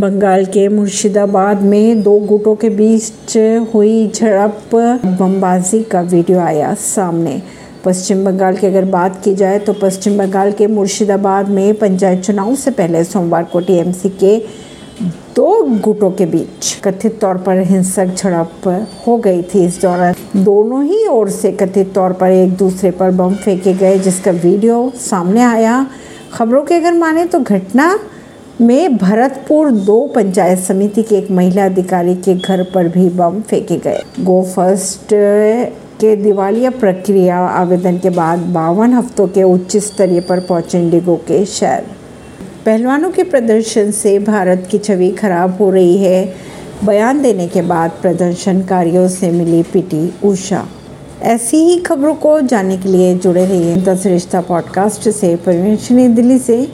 बंगाल के मुर्शिदाबाद में दो गुटों के बीच हुई झड़प। बमबाजी का वीडियो आया सामने। पश्चिम बंगाल की अगर बात की जाए तो पश्चिम बंगाल के मुर्शिदाबाद में पंचायत चुनाव से पहले सोमवार को टीएमसी के दो गुटों के बीच कथित तौर पर हिंसक झड़प हो गई थी। इस दौरान दोनों ही ओर से कथित तौर पर एक दूसरे पर बम फेंके गए, जिसका वीडियो सामने आया। खबरों के अगर माने तो घटना में भरतपुर दो पंचायत समिति के एक महिला अधिकारी के घर पर भी बम फेंके गए। गो फ़र्स्ट के दिवालिया प्रक्रिया आवेदन के बाद बावन हफ्तों के उच्च स्तरीय पर पहुँचे इंडिगो के शहर। पहलवानों के प्रदर्शन से भारत की छवि खराब हो रही है। बयान देने के बाद प्रदर्शनकारियों से मिली पीटी उषा। ऐसी ही खबरों को जानने के लिए जुड़े रहिए दस रिश्ता पॉडकास्ट से। परमेश दिल्ली से।